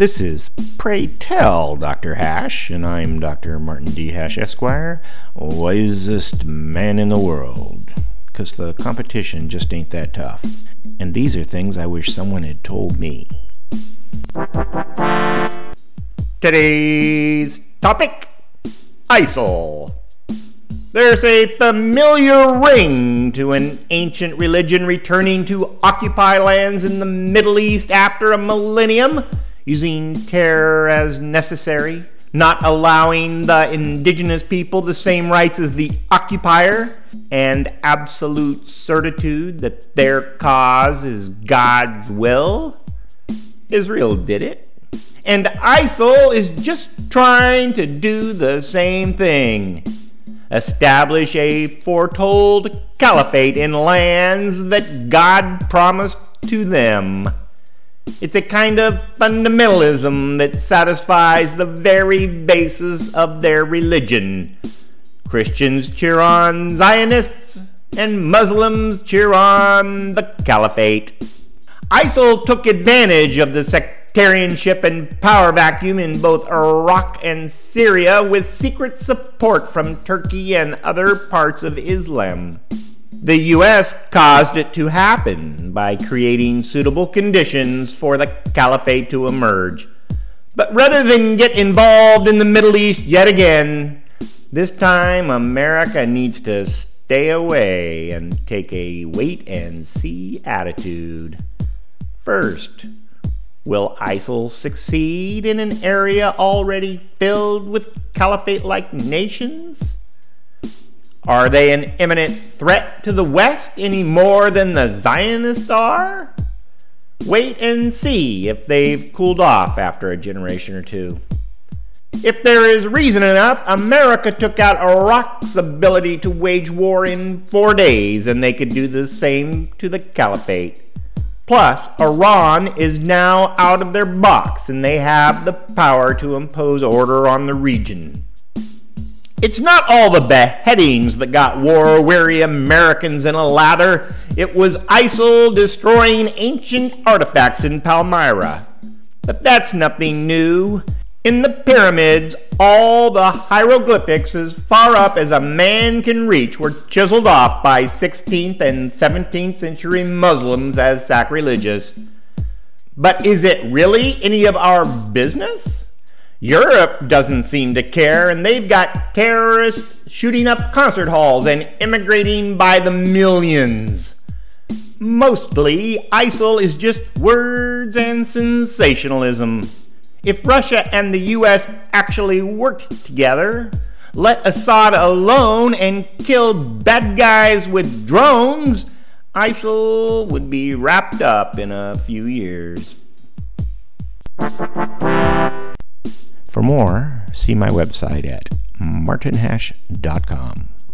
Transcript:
This is Pray Tell Dr. Hash, and I'm Dr. Martin D. Hash, Esquire, wisest man in the world. Because the competition just ain't that tough. And these are things I wish someone had told me. Today's topic ISIL. There's a familiar ring to an ancient religion returning to occupy lands in the Middle East after a millennium, using terror as necessary, not allowing the indigenous people the same rights as the occupier, and absolute certitude that their cause is God's will. Israel did it. And ISIL is just trying to do the same thing establish a foretold caliphate in lands that God promised to them. It's a kind of fundamentalism that satisfies the very basis of their religion. Christians cheer on Zionists, and Muslims cheer on the caliphate. ISIL took advantage of the sect sectarianship and power vacuum in both Iraq and Syria with secret support from Turkey and other parts of Islam. The U.S. caused it to happen by creating suitable conditions for the caliphate to emerge. But rather than get involved in the Middle East yet again, this time America needs to stay away and take a wait and see attitude. First, Will ISIL succeed in an area already filled with caliphate like nations? Are they an imminent threat to the West any more than the Zionists are? Wait and see if they've cooled off after a generation or two. If there is reason enough, America took out Iraq's ability to wage war in four days, and they could do the same to the caliphate. Plus, Iran is now out of their box and they have the power to impose order on the region. It's not all the beheadings that got war weary Americans in a lather. It was ISIL destroying ancient artifacts in Palmyra. But that's nothing new. In the pyramids, all the hieroglyphics as far up as a man can reach were chiseled off by 16th and 17th century Muslims as sacrilegious. But is it really any of our business? Europe doesn't seem to care, and they've got terrorists shooting up concert halls and immigrating by the millions. Mostly, ISIL is just words and sensationalism. If Russia and the US actually worked together, let Assad alone, and kill bad guys with drones, ISIL would be wrapped up in a few years. More, see my website at martinhash.com.